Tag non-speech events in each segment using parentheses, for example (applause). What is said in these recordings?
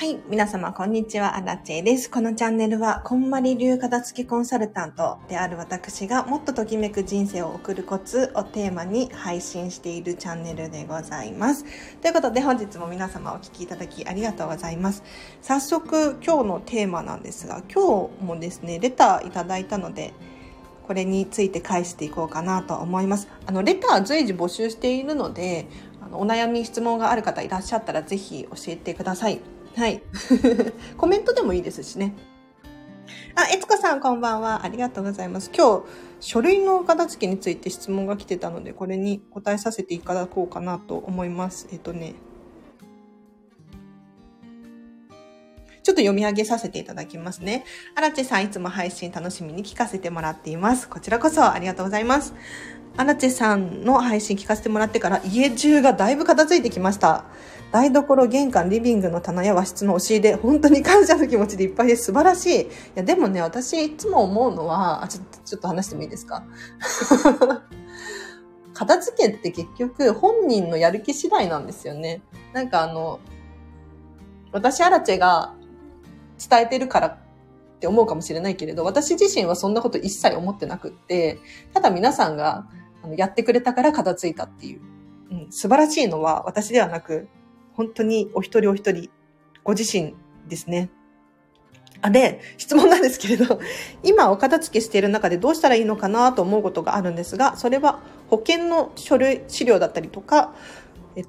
はい。皆様、こんにちは。アラチェです。このチャンネルは、こんまり流片付きコンサルタントである私が、もっとときめく人生を送るコツをテーマに配信しているチャンネルでございます。ということで、本日も皆様お聴きいただきありがとうございます。早速、今日のテーマなんですが、今日もですね、レターいただいたので、これについて返していこうかなと思います。あの、レター随時募集しているので、あのお悩み、質問がある方いらっしゃったら、ぜひ教えてください。はい。(laughs) コメントでもいいですしね。あ、えつこさんこんばんは。ありがとうございます。今日、書類の片付けについて質問が来てたので、これに答えさせていただこうかなと思います。えっとね。ちょっと読み上げさせていただきますね。荒地さんいつも配信楽しみに聞かせてもらっています。こちらこそありがとうございます。荒地さんの配信聞かせてもらってから家中がだいぶ片付いてきました。台所、玄関、リビングの棚や和室の押し入れ、本当に感謝の気持ちでいっぱいです。素晴らしい。いや、でもね、私いつも思うのは、あ、ちょっと、ちょっと話してもいいですか？(laughs) 片付けって結局本人のやる気次第なんですよね。なんかあの、私アラチェが伝えてるからって思うかもしれないけれど、私自身はそんなこと一切思ってなくって、ただ皆さんがやってくれたから片付いたっていう。うん、素晴らしいのは私ではなく、本当にお一人お一人、ご自身ですね。あ、で、質問なんですけれど、今お片付けしている中でどうしたらいいのかなと思うことがあるんですが、それは保険の書類、資料だったりとか、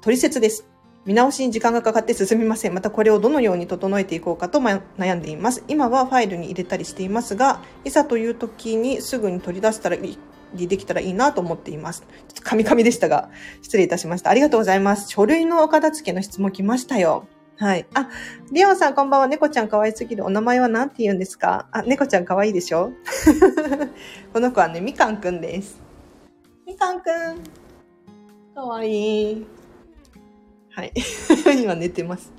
取説です。見直しに時間がかかって進みません。またこれをどのように整えていこうかと悩んでいます。今はファイルに入れたりしていますが、いざという時にすぐに取り出したらいいにできたらいいなと思っています。ちょっとカミカミでしたが、失礼いたしました。ありがとうございます。書類のお片付けの質問来ましたよ。はい。あ、リオンさんこんばんは。猫ちゃん可愛すぎる。お名前は何て言うんですか？あ、猫ちゃん可愛いでしょ？(laughs) この子はね、みかんくんです。みかんくん。かわいい。はい。(laughs) 今寝てます。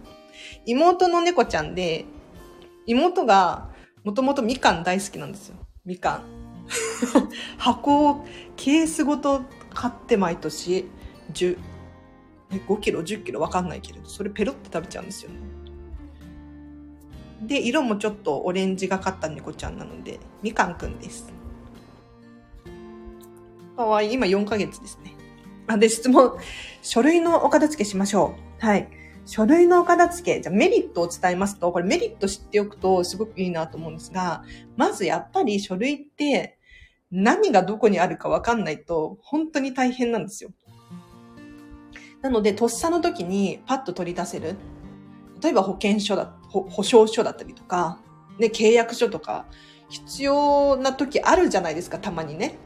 妹の猫ちゃんで、妹がもともとみかん大好きなんですよ。みかん。箱をケースごと買って毎年10、5キロ、10キロわかんないけれど、それペロって食べちゃうんですよね。で、色もちょっとオレンジがかった猫ちゃんなので、みかんくんです。かわいい。今4ヶ月ですね。あ、で、質問。書類のお片付けしましょう。はい。書類のお片付け、じゃメリットを伝えますと、これメリット知っておくとすごくいいなと思うんですが、まずやっぱり書類って何がどこにあるかわかんないと本当に大変なんですよ。なので、とっさの時にパッと取り出せる。例えば保険証だ、保証書だったりとか、ね、契約書とか、必要な時あるじゃないですか、たまにね。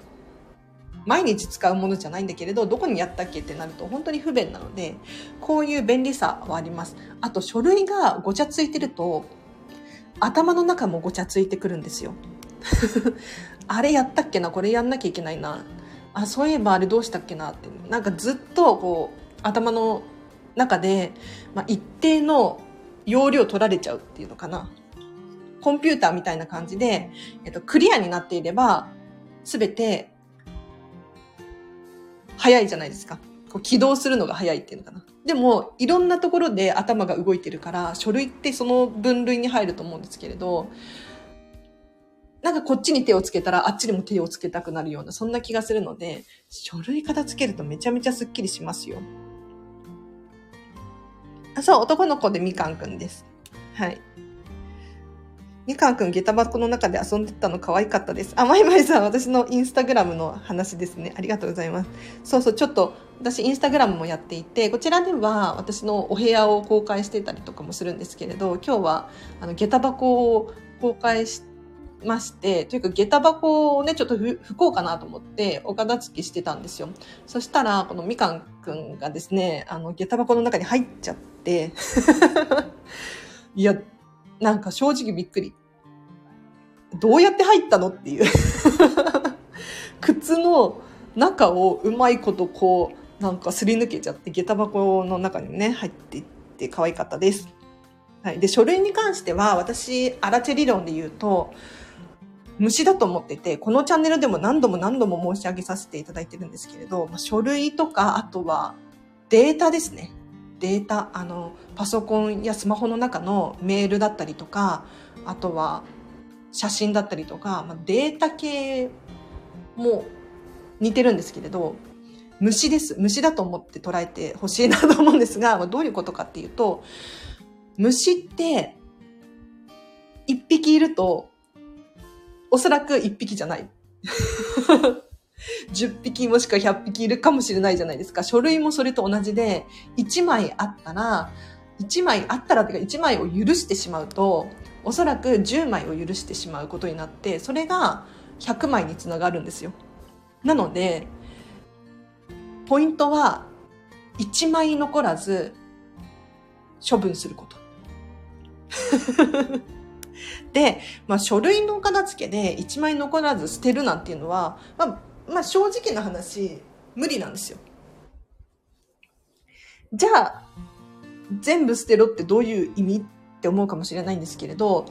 毎日使うものじゃないんだけれど、どこにやったっけってなると本当に不便なので、こういう便利さはあります。あと書類がごちゃついてると、頭の中もごちゃついてくるんですよ。(laughs) あれやったっけなこれやんなきゃいけないな。あ、そういえばあれどうしたっけなって。なんかずっとこう、頭の中で、まあ、一定の容量取られちゃうっていうのかな。コンピューターみたいな感じで、えっと、クリアになっていれば、すべて早いじゃないですか。こう起動するのが早いっていうのかな。でも、いろんなところで頭が動いてるから、書類ってその分類に入ると思うんですけれど、なんかこっちに手をつけたらあっちにも手をつけたくなるような、そんな気がするので、書類片付けるとめちゃめちゃスッキリしますよ。あ、そう、男の子でみかんくんです。はい。みかんくん下駄箱の中で遊んでたの可愛かったです。あ、まいまいさん、私のインスタグラムの話ですね。ありがとうございます。そうそう、ちょっと、私インスタグラムもやっていて、こちらでは私のお部屋を公開してたりとかもするんですけれど、今日は、あの、下駄箱を公開しまして、というか下駄箱をね、ちょっと拭こうかなと思って、お片付けしてたんですよ。そしたら、このみかんくんがですね、あの、下駄箱の中に入っちゃって、(laughs) いや、なんか正直びっくり。どうやって入ったのっていう (laughs) 靴の中をうまいことこう、なんかすり抜けちゃって、下駄箱の中にね、入っていって可愛かったです。はい。で、書類に関しては、私、アラチェ理論で言うと、虫だと思ってて、このチャンネルでも何度も何度も申し上げさせていただいてるんですけれど、まあ、書類とか、あとはデータですね。データあのパソコンやスマホの中のメールだったりとかあとは写真だったりとか、まあ、データ系も似てるんですけれど虫です虫だと思って捉えてほしいなと思うんですが、まあ、どういうことかっていうと虫って一匹いるとおそらく一匹じゃない。(laughs) 10匹もしくは100匹いるかもしれないじゃないですか。書類もそれと同じで、1枚あったら、1枚あったらっていうか1枚を許してしまうと、おそらく10枚を許してしまうことになって、それが100枚につながるんですよ。なので、ポイントは1枚残らず処分すること。(laughs) で、まあ、書類の片付けで1枚残らず捨てるなんていうのは、まあ、まあ、正直な話、無理なんですよ。じゃあ、全部捨てろってどういう意味って思うかもしれないんですけれど、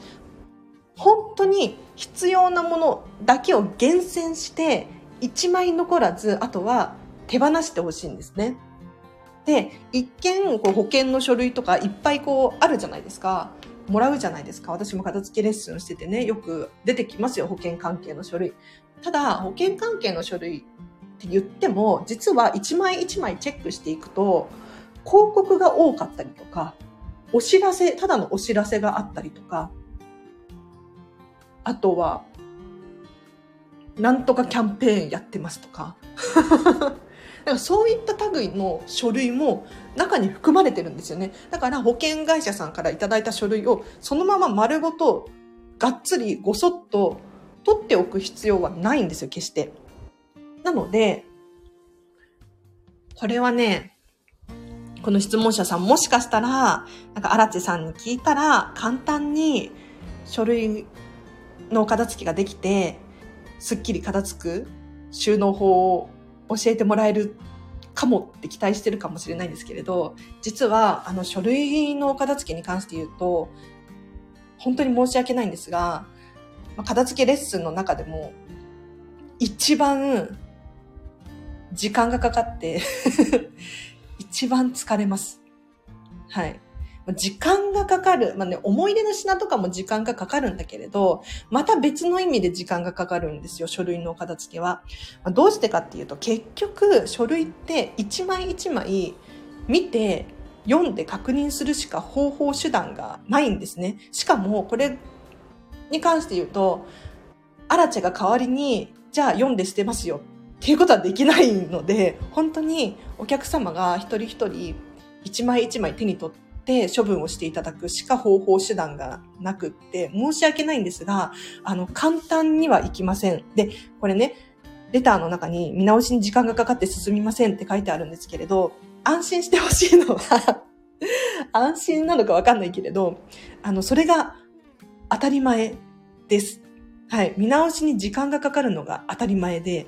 本当に必要なものだけを厳選して、1枚残らず、あとは手放してほしいんですね。で、一見、こう保険の書類とかいっぱいこうあるじゃないですか。もらうじゃないですか。私も片付けレッスンしててね、よく出てきますよ、保険関係の書類。ただ、保険関係の書類って言っても、実は一枚一枚チェックしていくと、広告が多かったりとか、お知らせ、ただのお知らせがあったりとか、あとは、なんとかキャンペーンやってますとか。(laughs) だかそういった類の書類も中に含まれてるんですよね。だから保険会社さんからいただいた書類をそのまま丸ごとがっつりごそっと取っておく必要はないんですよ、決して。なので、これはね、この質問者さんもしかしたら、なんか荒地さんに聞いたら簡単に書類の片付きができて、すっきり片付く収納法を教えてもらえるかもって期待してるかもしれないんですけれど、実は、あの、書類の片付けに関して言うと、本当に申し訳ないんですが、片付けレッスンの中でも、一番時間がかかって (laughs) 一番疲れます。はい。時間がかかる。まあね、思い出の品とかも時間がかかるんだけれど、また別の意味で時間がかかるんですよ、書類の片付けは。まあ、どうしてかっていうと、結局、書類って一枚一枚見て、読んで確認するしか方法手段がないんですね。しかも、これに関して言うと、アラチェが代わりに、じゃあ読んで捨てますよっていうことはできないので、本当にお客様が一人一人一枚一枚手に取って、処分をしていただくしか方法手段がなくって、申し訳ないんですが、あの、簡単にはいきません。で、これね、レターの中に見直しに時間がかかって進みませんって書いてあるんですけれど、安心してほしいのは安心なのかわかんないけれど、あの、それが当たり前です。はい。見直しに時間がかかるのが当たり前で、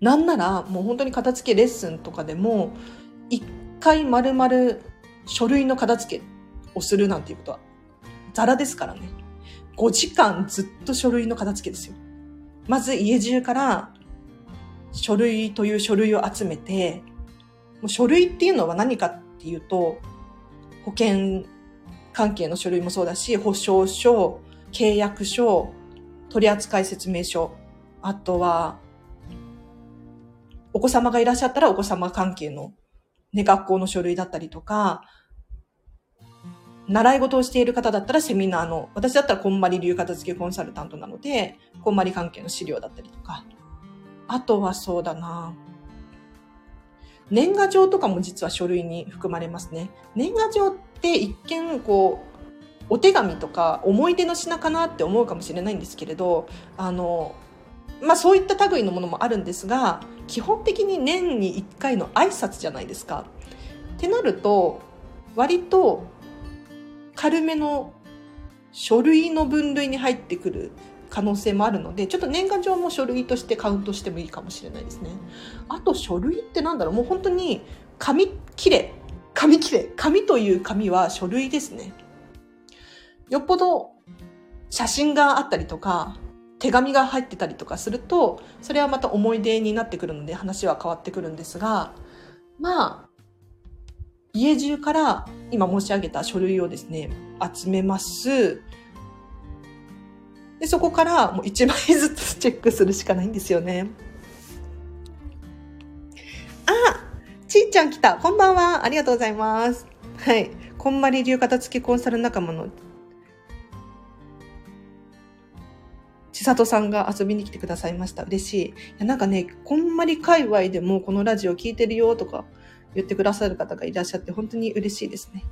なんならもう本当に片付けレッスンとかでも、一回丸々書類の片付けをするなんていうことは、ザラですからね。5時間ずっと書類の片付けですよ。まず家中から書類という書類を集めて、もう書類っていうのは何かっていうと、保険関係の書類もそうだし、保証書、契約書、取扱説明書、あとは、お子様がいらっしゃったらお子様関係のね、学校の書類だったりとか、習い事をしている方だったらセミナーの、私だったらこんまり流片付けコンサルタントなので、こんまり関係の資料だったりとか。あとはそうだな年賀状とかも実は書類に含まれますね。年賀状って一見こう、お手紙とか思い出の品かなって思うかもしれないんですけれど、あの、まあそういった類のものもあるんですが、基本的に年に1回の挨拶じゃないですか。ってなると、割と軽めの書類の分類に入ってくる可能性もあるので、ちょっと年賀状も書類としてカウントしてもいいかもしれないですね。あと書類ってなんだろう、もう本当に紙切れ、紙切れ、紙という紙は書類ですね。よっぽど写真があったりとか、手紙が入ってたりとかすると、それはまた思い出になってくるので話は変わってくるんですが、まあ、家中から今申し上げた書類をですね、集めます。で、そこからもう1枚ずつチェックするしかないんですよね。あちーちゃん来た。こんばんは。ありがとうございます。はい。こんまり流片付けコンサル仲間の千里さんが遊びに来てくださいました。嬉しい。いやなんかね、こんまり界隈でもこのラジオ聞いてるよとか言ってくださる方がいらっしゃって本当に嬉しいですね。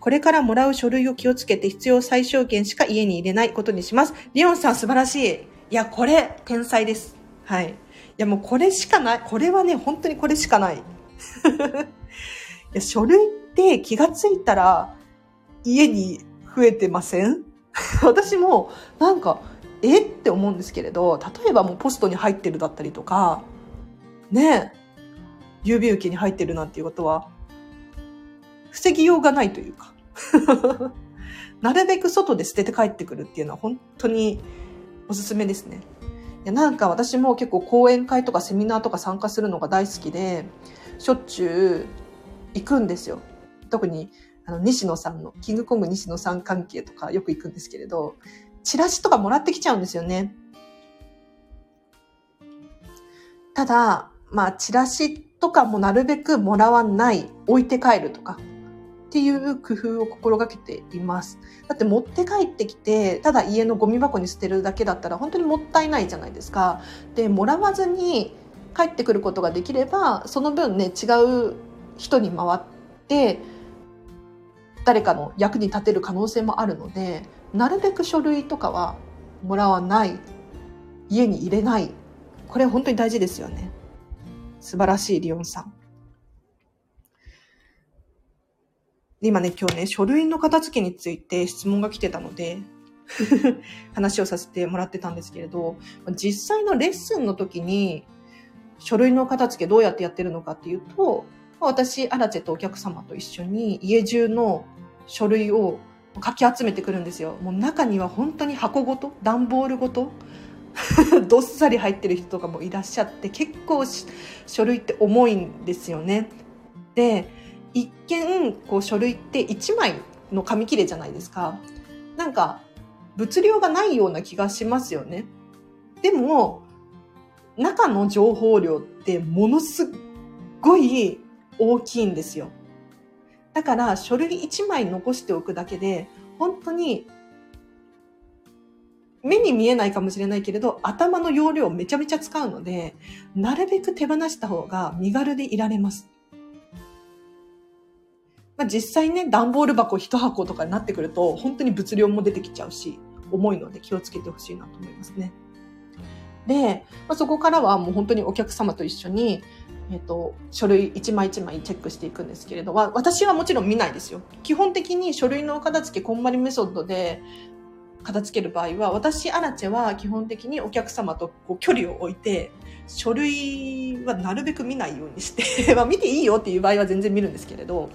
これからもらう書類を気をつけて必要最小限しか家に入れないことにします。リオンさん素晴らしい。いや、これ、天才です。はい。や、もうこれしかない。これはね、本当にこれしかない。(laughs) いや書類って気がついたら家に増えてません？(laughs) 私もなんか、え？って思うんですけれど、例えばもうポストに入ってるだったりとか、ね？郵便受けに入ってるなんていうことは、防ぎようがないというか。(laughs) なるべく外で捨てて帰ってくるっていうのは本当におすすめですね。いやなんか私も結構講演会とかセミナーとか参加するのが大好きで、しょっちゅう行くんですよ。特にあの、西野さんの、キングコング西野さん関係とかよく行くんですけれど、チラシとかもらってきちゃうんですよね。ただ、まあ、チラシとかもなるべくもらわない、置いて帰るとか、っていう工夫を心がけています。だって持って帰ってきて、ただ家のゴミ箱に捨てるだけだったら本当にもったいないじゃないですか。で、もらわずに帰ってくることができれば、その分ね、違う人に回って、誰かの役に立てる可能性もあるのでなるべく書類とかはもらわない家に入れないこれ本当に大事ですよね素晴らしいリオンさん今ね今日ね書類の片付けについて質問が来てたので (laughs) 話をさせてもらってたんですけれど実際のレッスンの時に書類の片付けどうやってやってるのかっていうと私、アラチェとお客様と一緒に家中の書類をかき集めてくるんですよ。もう中には本当に箱ごと、段ボールごと、(laughs) どっさり入ってる人とかもいらっしゃって、結構書類って重いんですよね。で、一見、こう書類って1枚の紙切れじゃないですか。なんか、物量がないような気がしますよね。でも、中の情報量ってものすっごい大きいんですよ。だから書類1枚残しておくだけで、本当に目に見えないかもしれないけれど、頭の容量をめちゃめちゃ使うので、なるべく手放した方が身軽でいられます。まあ、実際ね、段ボール箱1箱とかになってくると、本当に物量も出てきちゃうし、重いので気をつけてほしいなと思いますね。で、まあ、そこからはもう本当にお客様と一緒に、えっ、と、書類一枚一枚チェックしていくんですけれど、私はもちろん見ないですよ。基本的に書類の片付けこんまりメソッドで片付ける場合は、私、アラチェは基本的にお客様とこう距離を置いて、書類はなるべく見ないようにして (laughs) まあ見ていいよっていう場合は全然見るんですけれど、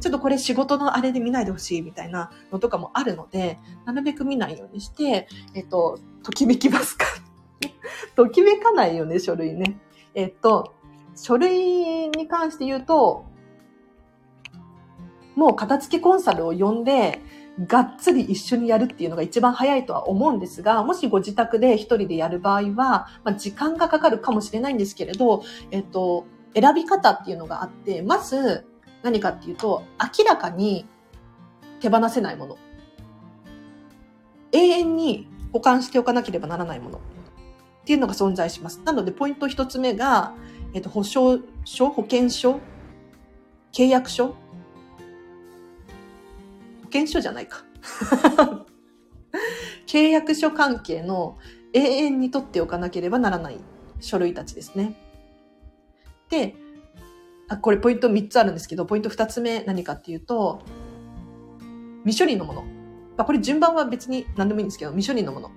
ちょっとこれ仕事のあれで見ないでほしいみたいなのとかもあるので、なるべく見ないようにして、えっ、と、ときめきますか？(laughs) ときめかないよね、書類ね。えっ、と、書類に関して言うと、もう片付けコンサルを呼んで、がっつり一緒にやるっていうのが一番早いとは思うんですが、もしご自宅で一人でやる場合は、まあ、時間がかかるかもしれないんですけれど、えっと、選び方っていうのがあって、まず何かっていうと、明らかに手放せないもの。永遠に保管しておかなければならないもの。っていうのが存在します。なので、ポイント一つ目が、えっと、保証書、保険証、契約書保険証じゃないか。(laughs) 契約書関係の永遠に取っておかなければならない書類たちですね。で、あこれポイント3つあるんですけど、ポイント2つ目何かっていうと、未処理のもの。まあ、これ順番は別に何でもいいんですけど、未処理のもの。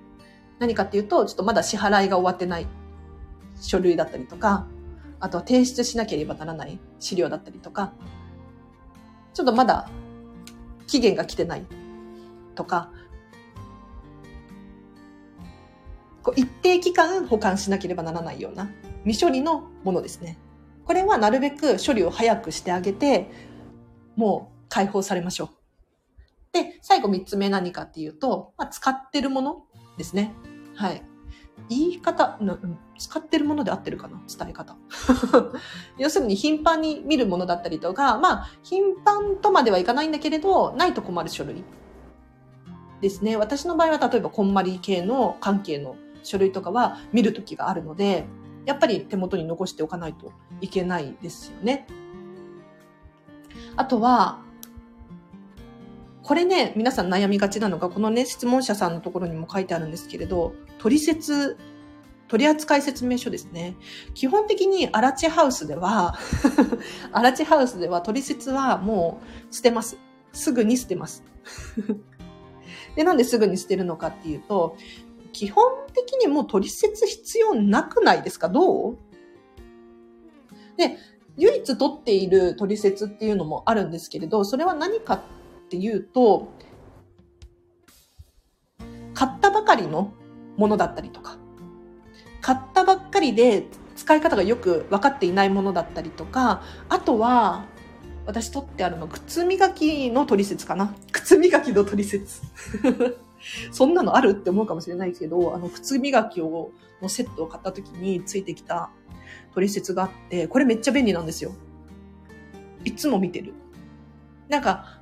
何かっていうと、ちょっとまだ支払いが終わってない書類だったりとか、あとは提出しなければならない資料だったりとか、ちょっとまだ期限が来てないとか、こう一定期間保管しなければならないような未処理のものですね。これはなるべく処理を早くしてあげて、もう解放されましょう。で、最後3つ目何かっていうと、まあ、使ってるものですね。はい。言い方、使ってるもので合ってるかな？伝え方。(laughs) 要するに頻繁に見るものだったりとか、まあ、頻繁とまではいかないんだけれど、ないと困る書類ですね。私の場合は例えば、こんまり系の関係の書類とかは見るときがあるので、やっぱり手元に残しておかないといけないですよね。あとは、これね、皆さん悩みがちなのが、このね、質問者さんのところにも書いてあるんですけれど、取説、取扱説明書ですね。基本的にアラチハウスでは (laughs) アラチハウスでは取説はもう捨てます。すぐに捨てます。(laughs) で、なんですぐに捨てるのかっていうと、基本的にもう取説必要なくないですか？どう？で、唯一取っている取説っていうのもあるんですけれど、それは何かっていうと、買ったばかりのものだったりとか、買ったばっかりで使い方がよく分かっていないものだったりとか、あとは、私取ってあるの、靴磨きの取説かな。靴磨きの取説。(laughs) そんなのあるって思うかもしれないけど、あの、靴磨きを、のセットを買った時についてきた取説があって、これめっちゃ便利なんですよ。いつも見てる。なんか、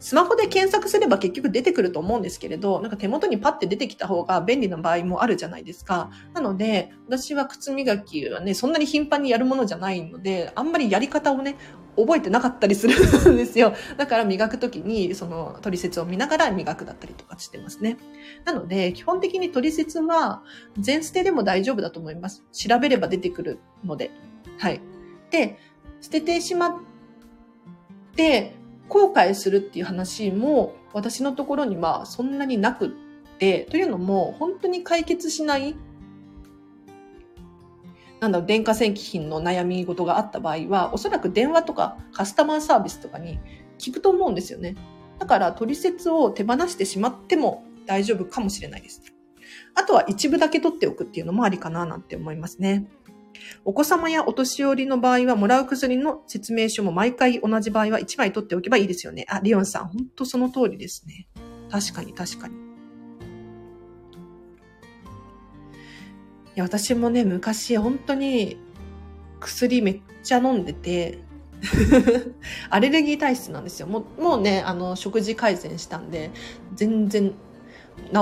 スマホで検索すれば結局出てくると思うんですけれど、なんか手元にパッて出てきた方が便利な場合もあるじゃないですか。なので、私は靴磨きはね、そんなに頻繁にやるものじゃないので、あんまりやり方をね、覚えてなかったりするんですよ。だから磨くときに、その取説を見ながら磨くだったりとかしてますね。なので、基本的に取説は全捨てでも大丈夫だと思います。調べれば出てくるので。はい。で、捨ててしまって、後悔するっていう話も私のところにはそんなになくって、というのも本当に解決しないなんだろう、電化製品の悩み事があった場合は、おそらく電話とかカスタマーサービスとかに聞くと思うんですよね。だから、取説を手放してしまっても大丈夫かもしれないです。あとは一部だけ取っておくっていうのもありかななんて思いますね。お子様やお年寄りの場合は、もらう薬の説明書も毎回同じ場合は1枚取っておけばいいですよね。あ、リオンさん、本当その通りですね。確かに確かに。いや、私もね、昔本当に薬めっちゃ飲んでて、(laughs) アレルギー体質なんですよ。もうもうね、あの、食事改善したんで、全然治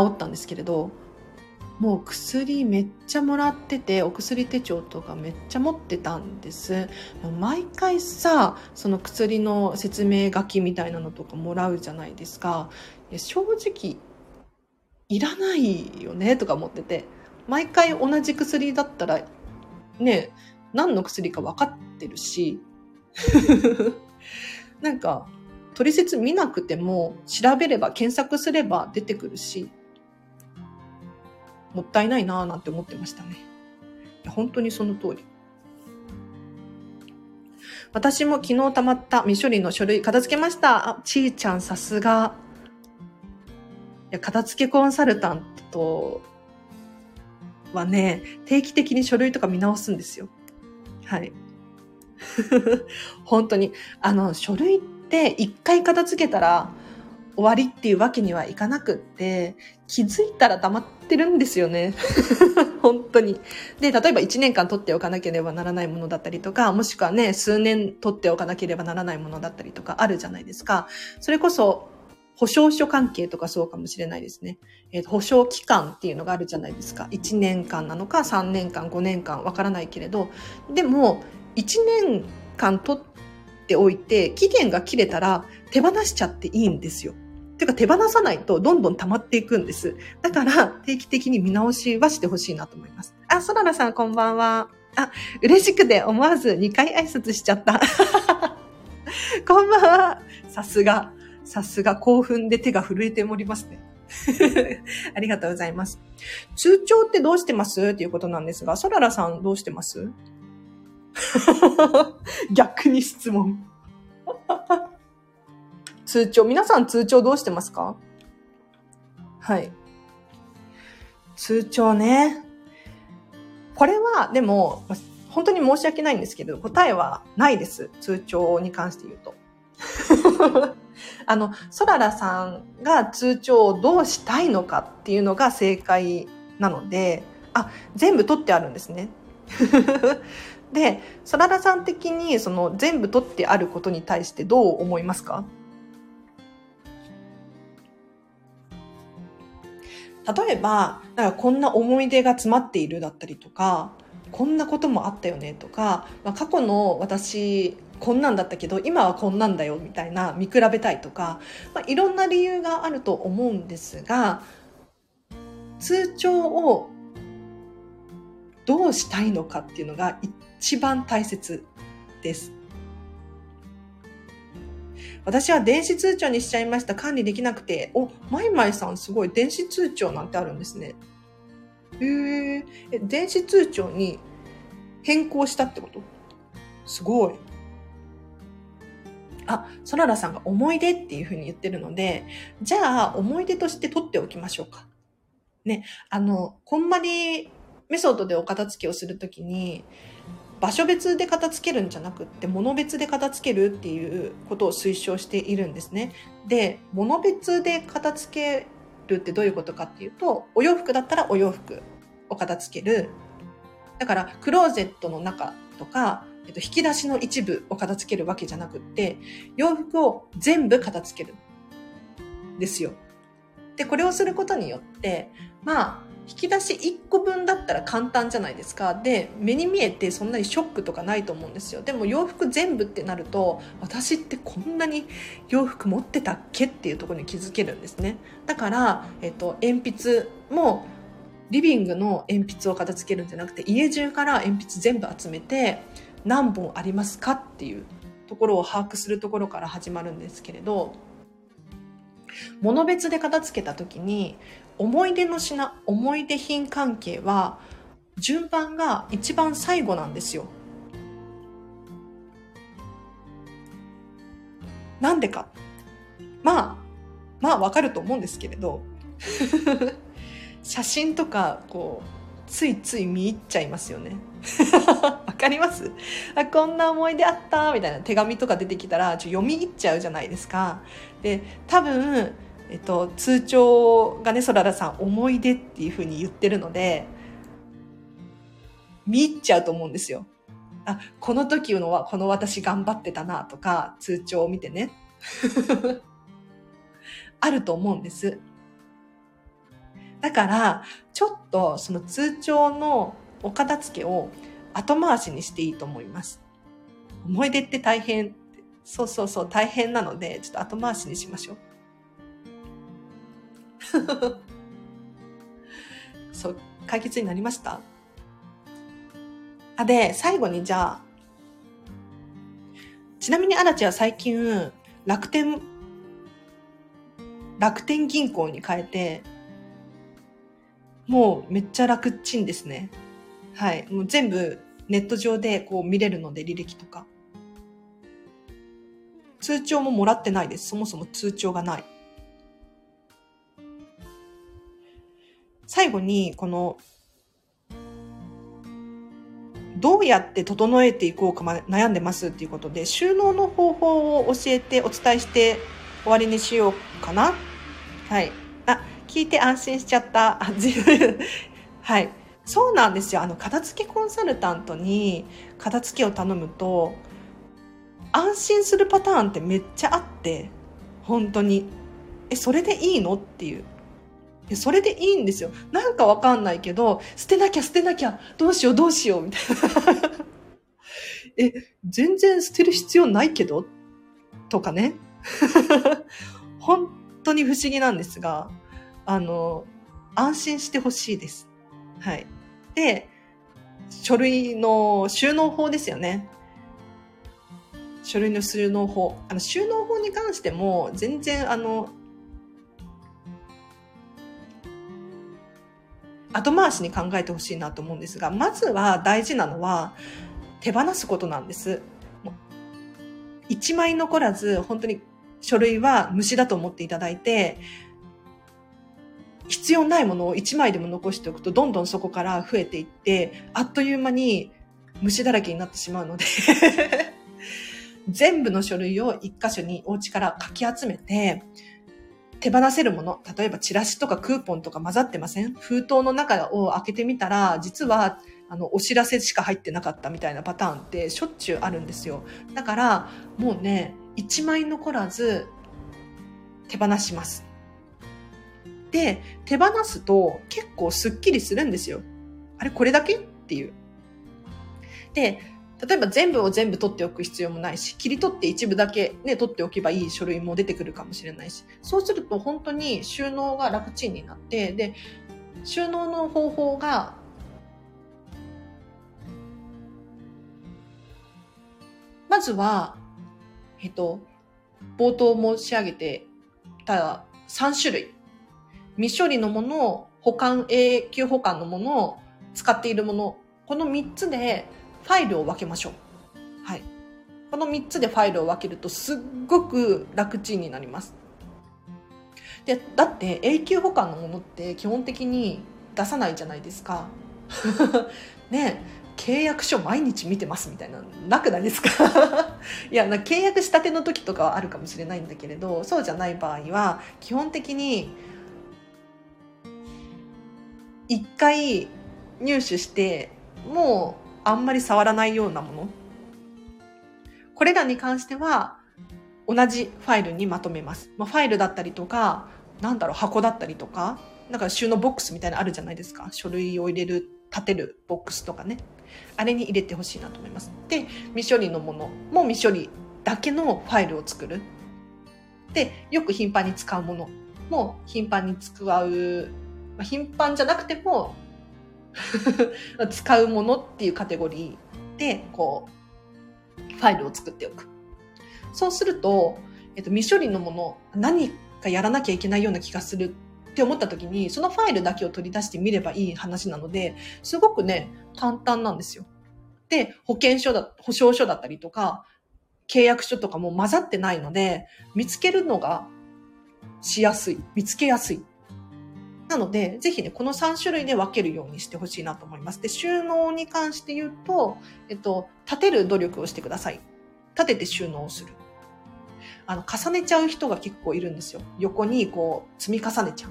ったんですけれど、もう薬めっちゃもらってて、お薬手帳とかめっちゃ持ってたんです。毎回さ、その薬の説明書きみたいなのとかもらうじゃないですか。正直、いらないよね、とか思ってて。毎回同じ薬だったら、ね、何の薬か分かってるし、(laughs) なんか、取説見なくても調べれば検索すれば出てくるし、もったいないなぁなんて思ってましたね。本当にその通り。私も昨日溜まった未処理の書類片付けました。あ、ちーちゃんさすが。いや、片付けコンサルタントはね、定期的に書類とか見直すんですよ。はい。(laughs) 本当に。あの、書類って一回片付けたら終わりっていうわけにはいかなくって、気づいたら溜まってるんですよね。(laughs) 本当に。で、例えば1年間取っておかなければならないものだったりとか、もしくはね、数年取っておかなければならないものだったりとかあるじゃないですか。それこそ、保証書関係とかそうかもしれないですね。えー、保証期間っていうのがあるじゃないですか。1年間なのか3年間、5年間わからないけれど、でも1年間取っておいて期限が切れたら手放しちゃっていいんですよ。ていうか手放さないとどんどん溜まっていくんです。だから定期的に見直しはしてほしいなと思います。あ、ソララさんこんばんは。あ、嬉しくて思わず2回挨拶しちゃった。(laughs) こんばんは。さすが。さすが興奮で手が震えておりますね。(laughs) ありがとうございます。通帳ってどうしてます？っていうことなんですが、ソララさんどうしてます？(laughs) 逆に質問。通帳、皆さん通帳どうしてますか？はい。通帳ね。これは、でも、本当に申し訳ないんですけど、答えはないです。通帳に関して言うと。(laughs) あの、ソララさんが通帳をどうしたいのかっていうのが正解なので、あ、全部取ってあるんですね。(laughs) で、ソララさん的にその全部取ってあることに対してどう思いますか？例えば、なんかこんな思い出が詰まっているだったりとか、こんなこともあったよねとか、まあ、過去の私こんなんだったけど今はこんなんだよみたいな見比べたいとか、まあ、いろんな理由があると思うんですが通帳をどうしたいのかっていうのが一番大切です。私は電子通帳にしちゃいました。管理できなくて。お、マイマイさんすごい電子通帳なんてあるんですね。へえ、電子通帳に変更したってこと？すごい。あ、ソララさんが思い出っていうふうに言ってるので、じゃあ思い出として取っておきましょうか。ね、あの、こんまりメソッドでお片付けをするときに、場所別で片付けるんじゃなくって物別で片付けるっていうことを推奨しているんですね。で、物別で片付けるってどういうことかっていうと、お洋服だったらお洋服を片付ける。だから、クローゼットの中とか、えっと、引き出しの一部を片付けるわけじゃなくって、洋服を全部片付ける。ですよ。で、これをすることによって、まあ、引き出し1個分だったら簡単じゃないですか。で、目に見えてそんなにショックとかないと思うんですよ。でも洋服全部ってなると、私ってこんなに洋服持ってたっけっていうところに気づけるんですね。だから、えっと、鉛筆もリビングの鉛筆を片付けるんじゃなくて、家中から鉛筆全部集めて、何本ありますかっていうところを把握するところから始まるんですけれど、物別で片付けた時に思い出の品、思い出品関係は順番が一番最後なんですよ。なんでか。まあ、まあわかると思うんですけれど、写真とか、こう、ついつい見入っちゃいますよね。(laughs) わかります？あこんな思い出あった？みたいな手紙とか出てきたらちょ読み入っちゃうじゃないですか。で、多分、えっと、通帳がね、そららさん、思い出っていうふうに言ってるので、見入っちゃうと思うんですよ。あ、この時のは、この私頑張ってたなとか、通帳を見てね。(laughs) あると思うんです。だから、ちょっとその通帳のお片付けを後回しにしていいと思います。思い出って大変。そうそうそう、大変なので、ちょっと後回しにしましょう。(laughs) そう、解決になりました？あ、で、最後にじゃあ、ちなみにアラチは最近、楽天、楽天銀行に変えて、もうめっちゃ楽ちんですね。はい。もう全部ネット上でこう見れるので履歴とか。通帳ももらってないです。そもそも通帳がない。最後に、この、どうやって整えていこうか悩んでますっていうことで、収納の方法を教えてお伝えして終わりにしようかな。はい。あ、聞いて安心しちゃった。あ、(laughs) はい。そうなんですよ。あの、片付けコンサルタントに片付けを頼むと、安心するパターンってめっちゃあって、本当に。え、それでいいの？っていう。それでいいんですよ。なんかわかんないけど、捨てなきゃ捨てなきゃ、どうしようどうしよう、みたいな。(laughs) え、全然捨てる必要ないけど？とかね。(laughs) 本当に不思議なんですが、あの、安心してほしいです。はい。で、書類の収納法ですよね。書類の収納法。あの、収納法に関しても、全然、あの、後回しに考えてほしいなと思うんですが、まずは大事なのは手放すことなんです。一枚残らず、本当に書類は虫だと思っていただいて、必要ないものを一枚でも残しておくと、どんどんそこから増えていって、あっという間に虫だらけになってしまうので (laughs) 全部の書類を一箇所にお家からかき集めて、手放せるもの、例えばチラシとかクーポンとか混ざってません？封筒の中を開けてみたら、実は、あの、お知らせしか入ってなかったみたいなパターンってしょっちゅうあるんですよ。だから、もうね、1枚残らず手放します。で、手放すと結構スッキリするんですよ。あれこれだけ？っていう。で、例えば全部を全部取っておく必要もないし、切り取って一部だけね、取っておけばいい書類も出てくるかもしれないし、そうすると本当に収納が楽ちんになって、で、収納の方法が、まずは、えっと、冒頭申し上げてた3種類。未処理のものを、保管、永久保管のものを、使っているもの、この3つでファイルを分けましょう。はい。この3つでファイルを分けるとすっごく楽ちんになります。で、だって永久保管のものって基本的に出さないじゃないですか。(laughs) ね契約書毎日見てますみたいななくないですか？(laughs) いやな契約したての時とかはあるかもしれないんだけれどそうじゃない場合は基本的に一回入手してもうあんまり触らないようなもの。これらに関しては、同じファイルにまとめます。まあ、ファイルだったりとか、なんだろう、箱だったりとか、なんか収納ボックスみたいなのあるじゃないですか。書類を入れる、立てるボックスとかね。あれに入れてほしいなと思います。で、未処理のものも未処理だけのファイルを作る。で、よく頻繁に使うものも頻繁に使う、まあ、頻繁じゃなくても (laughs) 使うものっていうカテゴリーで、こう、ファイルを作っておく。そうすると、えっと、未処理のもの、何かやらなきゃいけないような気がするって思った時に、そのファイルだけを取り出してみればいい話なので、すごくね、簡単なんですよ。で、保険証だ、保証書だったりとか、契約書とかも混ざってないので、見つけるのがしやすい。見つけやすい。なので、ぜひね、この3種類で分けるようにしてほしいなと思います。で、収納に関して言うと、えっと、立てる努力をしてください。立てて収納をする。あの、重ねちゃう人が結構いるんですよ。横にこう、積み重ねちゃう。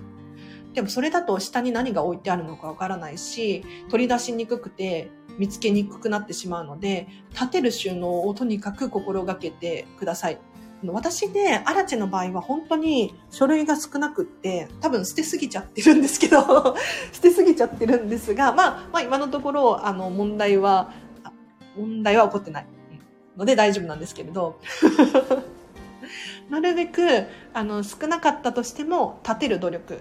でもそれだと下に何が置いてあるのかわからないし、取り出しにくくて見つけにくくなってしまうので、立てる収納をとにかく心がけてください。私ね、アラチの場合は本当に書類が少なくって、多分捨てすぎちゃってるんですけど、(laughs) 捨てすぎちゃってるんですが、まあ、まあ今のところ、あの、問題は、問題は起こってないので大丈夫なんですけれど、(laughs) なるべく、あの、少なかったとしても、立てる努力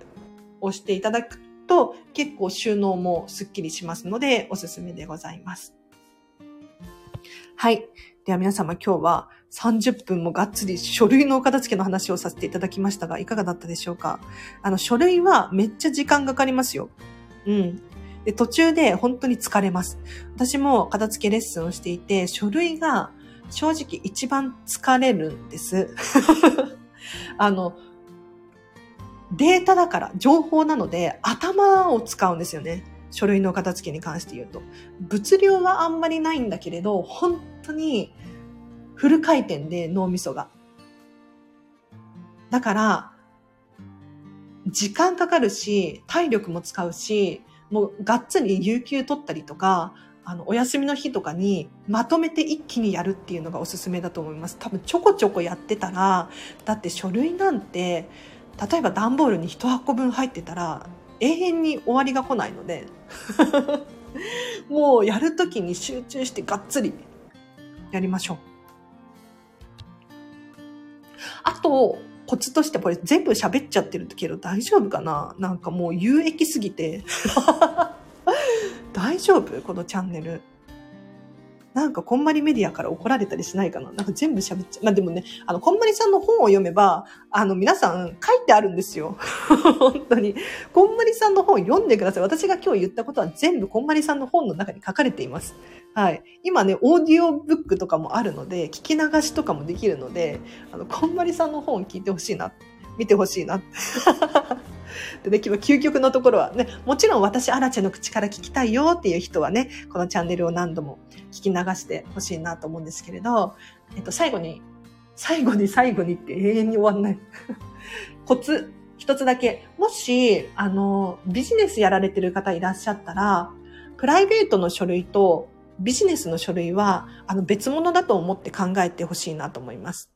をしていただくと、結構収納もスッキリしますので、おすすめでございます。はい。では皆様今日は30分もがっつり書類のお片付けの話をさせていただきましたが、いかがだったでしょうか？あの、書類はめっちゃ時間かかりますよ。うん。で、途中で本当に疲れます。私も片付けレッスンをしていて、書類が正直一番疲れるんです。(laughs) あの、データだから、情報なので頭を使うんですよね。書類の片付けに関して言うと。物量はあんまりないんだけれど、本当にフル回転で脳みそが。だから、時間かかるし、体力も使うし、もうがっつり有給取ったりとか、あの、お休みの日とかにまとめて一気にやるっていうのがおすすめだと思います。多分ちょこちょこやってたら、だって書類なんて、例えば段ボールに一箱分入ってたら、永遠に終わりが来ないので (laughs) もうやるときに集中してがっつりやりましょう。と、コツとしてこれ全部喋っちゃってるけど大丈夫かな？なんかもう有益すぎて (laughs) 大丈夫？このチャンネル。なんかこんまりメディアから怒られたりしないかな？なんか全部喋っちゃう。まあでもね、あの、こんまりさんの本を読めば、あの、皆さん書いてあるんですよ。(laughs) 本当に。こんまりさんの本読んでください。私が今日言ったことは全部こんまりさんの本の中に書かれています。はい。今ね、オーディオブックとかもあるので、聞き流しとかもできるので、あの、こんまりさんの本を聞いてほしいな。見てほしいな。(laughs) でね、究極のところはね、もちろん私、アラチェの口から聞きたいよっていう人はね、このチャンネルを何度も聞き流してほしいなと思うんですけれど、えっと、最後に、最後に最後にって永遠に終わんない。(laughs) コツ、一つだけ。もし、あの、ビジネスやられてる方いらっしゃったら、プライベートの書類とビジネスの書類は、あの、別物だと思って考えてほしいなと思います。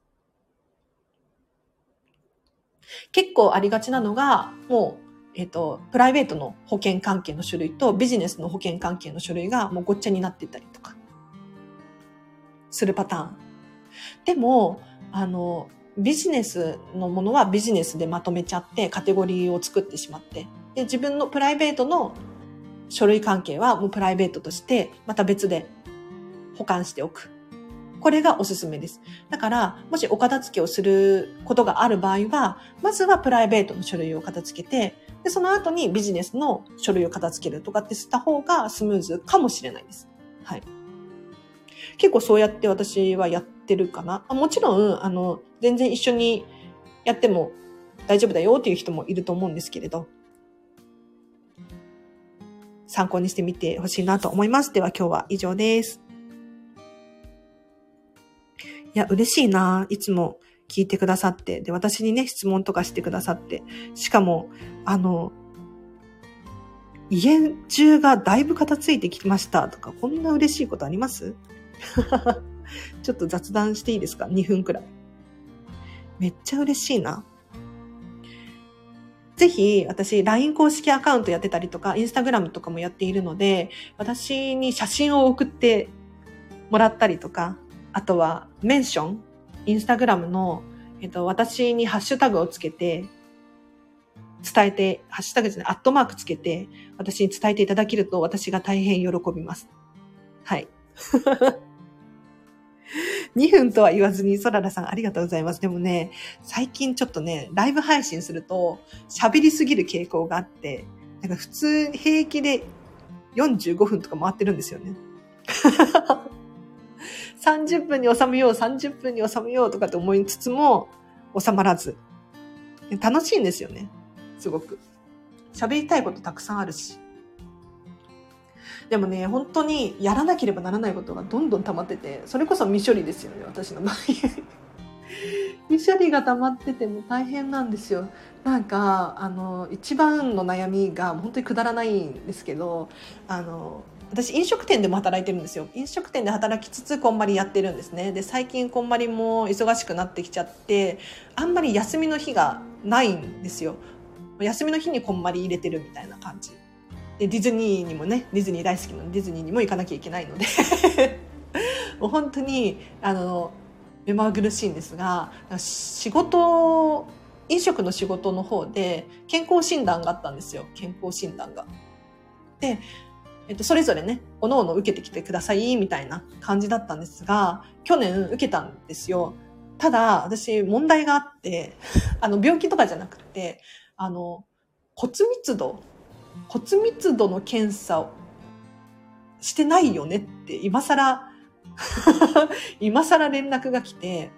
結構ありがちなのが、もう、えっ、と、プライベートの保険関係の書類とビジネスの保険関係の書類がもうごっちゃになってたりとか、するパターン。でも、あの、ビジネスのものはビジネスでまとめちゃってカテゴリーを作ってしまって、で、自分のプライベートの書類関係はもうプライベートとしてまた別で保管しておく。これがおすすめです。だから、もしお片付けをすることがある場合は、まずはプライベートの書類を片付けて、で、その後にビジネスの書類を片付けるとかってした方がスムーズかもしれないです。はい。結構そうやって私はやってるかな。もちろん、あの、全然一緒にやっても大丈夫だよっていう人もいると思うんですけれど、参考にしてみてほしいなと思います。では今日は以上です。いや、嬉しいな。いつも聞いてくださって。で、私にね、質問とかしてくださって。しかも、あの、家中がだいぶ片付いてきましたとか、こんな嬉しいことあります？(laughs) ちょっと雑談していいですか ?2 分くらい。めっちゃ嬉しいな。ぜひ、私、LINE 公式アカウントやってたりとか、Instagram とかもやっているので、私に写真を送ってもらったりとか、あとは、メンション、インスタグラムの、えっと、私にハッシュタグをつけて、伝えて、ハッシュタグじゃない、アットマークつけて、私に伝えていただけると、私が大変喜びます。はい。2分とは言わずに、ソララさんありがとうございます。でもね、最近ちょっとね、ライブ配信すると喋りすぎる傾向があって、なんか普通平気で45分とか回ってるんですよね。(laughs) 30分に収めよう、30分に収めようとかって思いつつも、収まらず。楽しいんですよね。すごく。喋りたいことたくさんあるし。でもね、本当にやらなければならないことがどんどん溜まってて、それこそ未処理ですよね、私の場合。(laughs) 未処理が溜まってても大変なんですよ。なんか、あの、一番の悩みが本当にくだらないんですけど、あの、私飲食店でも働いてるんですよ飲食店で働きつつこんまりやってるんですねで最近こんまりも忙しくなってきちゃってあんまり休みの日がないんですよ休みの日にこんまり入れてるみたいな感じでディズニーにもねディズニー大好きなのディズニーにも行かなきゃいけないので (laughs) もう本当にあの目まぐるしいんですが仕事飲食の仕事の方で健康診断があったんですよ健康診断が。でえっと、それぞれね、おのおの受けてきてください、みたいな感じだったんですが、去年受けたんですよ。ただ、私、問題があって、あの、病気とかじゃなくて、あの、骨密度、骨密度の検査をしてないよねって、今更 (laughs) 今更連絡が来て、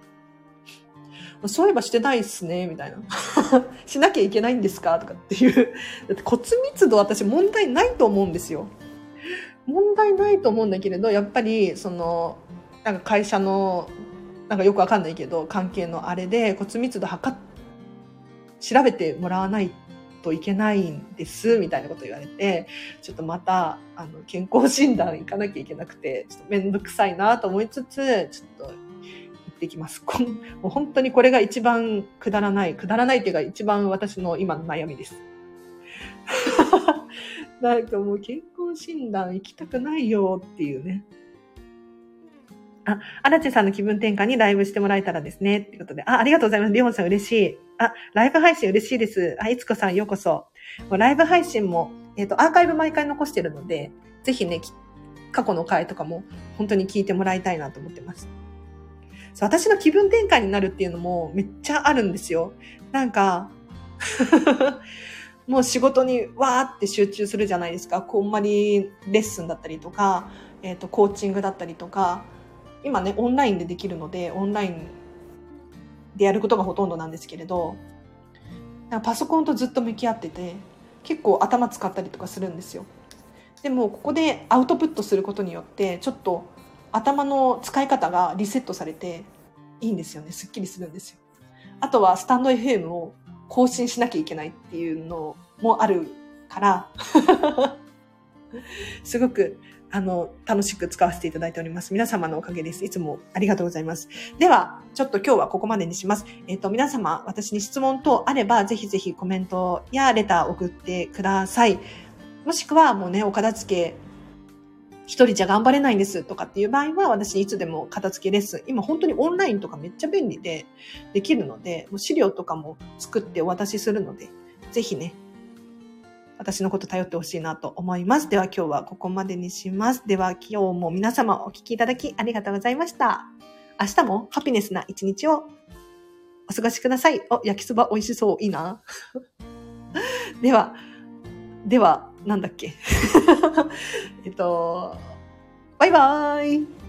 そういえばしてないっすね、みたいな。(laughs) しなきゃいけないんですか？とかっていう。だって骨密度私問題ないと思うんですよ。問題ないと思うんだけれどやっぱりそのなんか会社のなんかよくわかんないけど関係のあれで骨密度測っ調べてもらわないといけないんですみたいなこと言われてちょっとまたあの健康診断行かなきゃいけなくてちょっとめんどくさいなと思いつつちょっと行ってきます。(laughs) こもう本当にこれが一番くだらないくだらないっていうか一番私の今の悩みです。(laughs) なんかもう健康診断行きたくないよっていうね。あ、アラチさんの気分転換にライブしてもらえたらですね。ってことで。あ、ありがとうございます。リホンさん嬉しい。あ、ライブ配信嬉しいです。あ、いつこさんようこそ。もうライブ配信も、えっ、ー、と、アーカイブ毎回残してるので、ぜひね、過去の回とかも本当に聞いてもらいたいなと思ってます。そう私の気分転換になるっていうのもめっちゃあるんですよ。なんか (laughs) もう仕事にわーって集中するじゃないですか。こんまりレッスンだったりとか、えっ、ー、と、コーチングだったりとか、今ね、オンラインでできるので、オンラインでやることがほとんどなんですけれど、パソコンとずっと向き合ってて結構頭使ったりとかするんですよ。でもここでアウトプットすることによってちょっと頭の使い方がリセットされていいんですよね。すっきりするんですよ。あとはスタンド FM を更新しなきゃいけないっていうのもあるから。(laughs) すごくあの、楽しく使わせていただいております。皆様のおかげです。いつもありがとうございます。では、ちょっと今日はここまでにします。えっ、ー、と、皆様、私に質問等あれば、ぜひぜひコメントやレター送ってください。もしくは、もうね、お片付け、一人じゃ頑張れないんですとかっていう場合は、私いつでも片付けレッスン。今本当にオンラインとかめっちゃ便利でできるので、もう資料とかも作ってお渡しするので、ぜひね、私のこと頼ってほしいなと思います。では今日はここまでにします。では今日も皆様お聴きいただきありがとうございました。明日もハピネスな一日をお過ごしください。お、焼きそば美味しそう。いいな。(laughs) では、では、なんだっけ。(laughs) えっと、バイバーイ